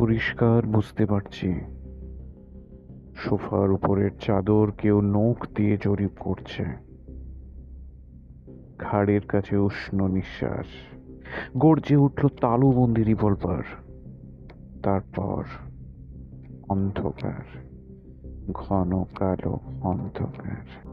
পরিষ্কার বুঝতে পারছি। সোফার উপরের চাদর কেউ নখ দিয়ে জরিপ করছে। ঘাড়ের কাছে উষ্ণ নিঃশ্বাস। গর্জে উঠল তালুবন্দি রিভলভার। তারপর অন্ধকার, ঘন কালো অন্ধকার।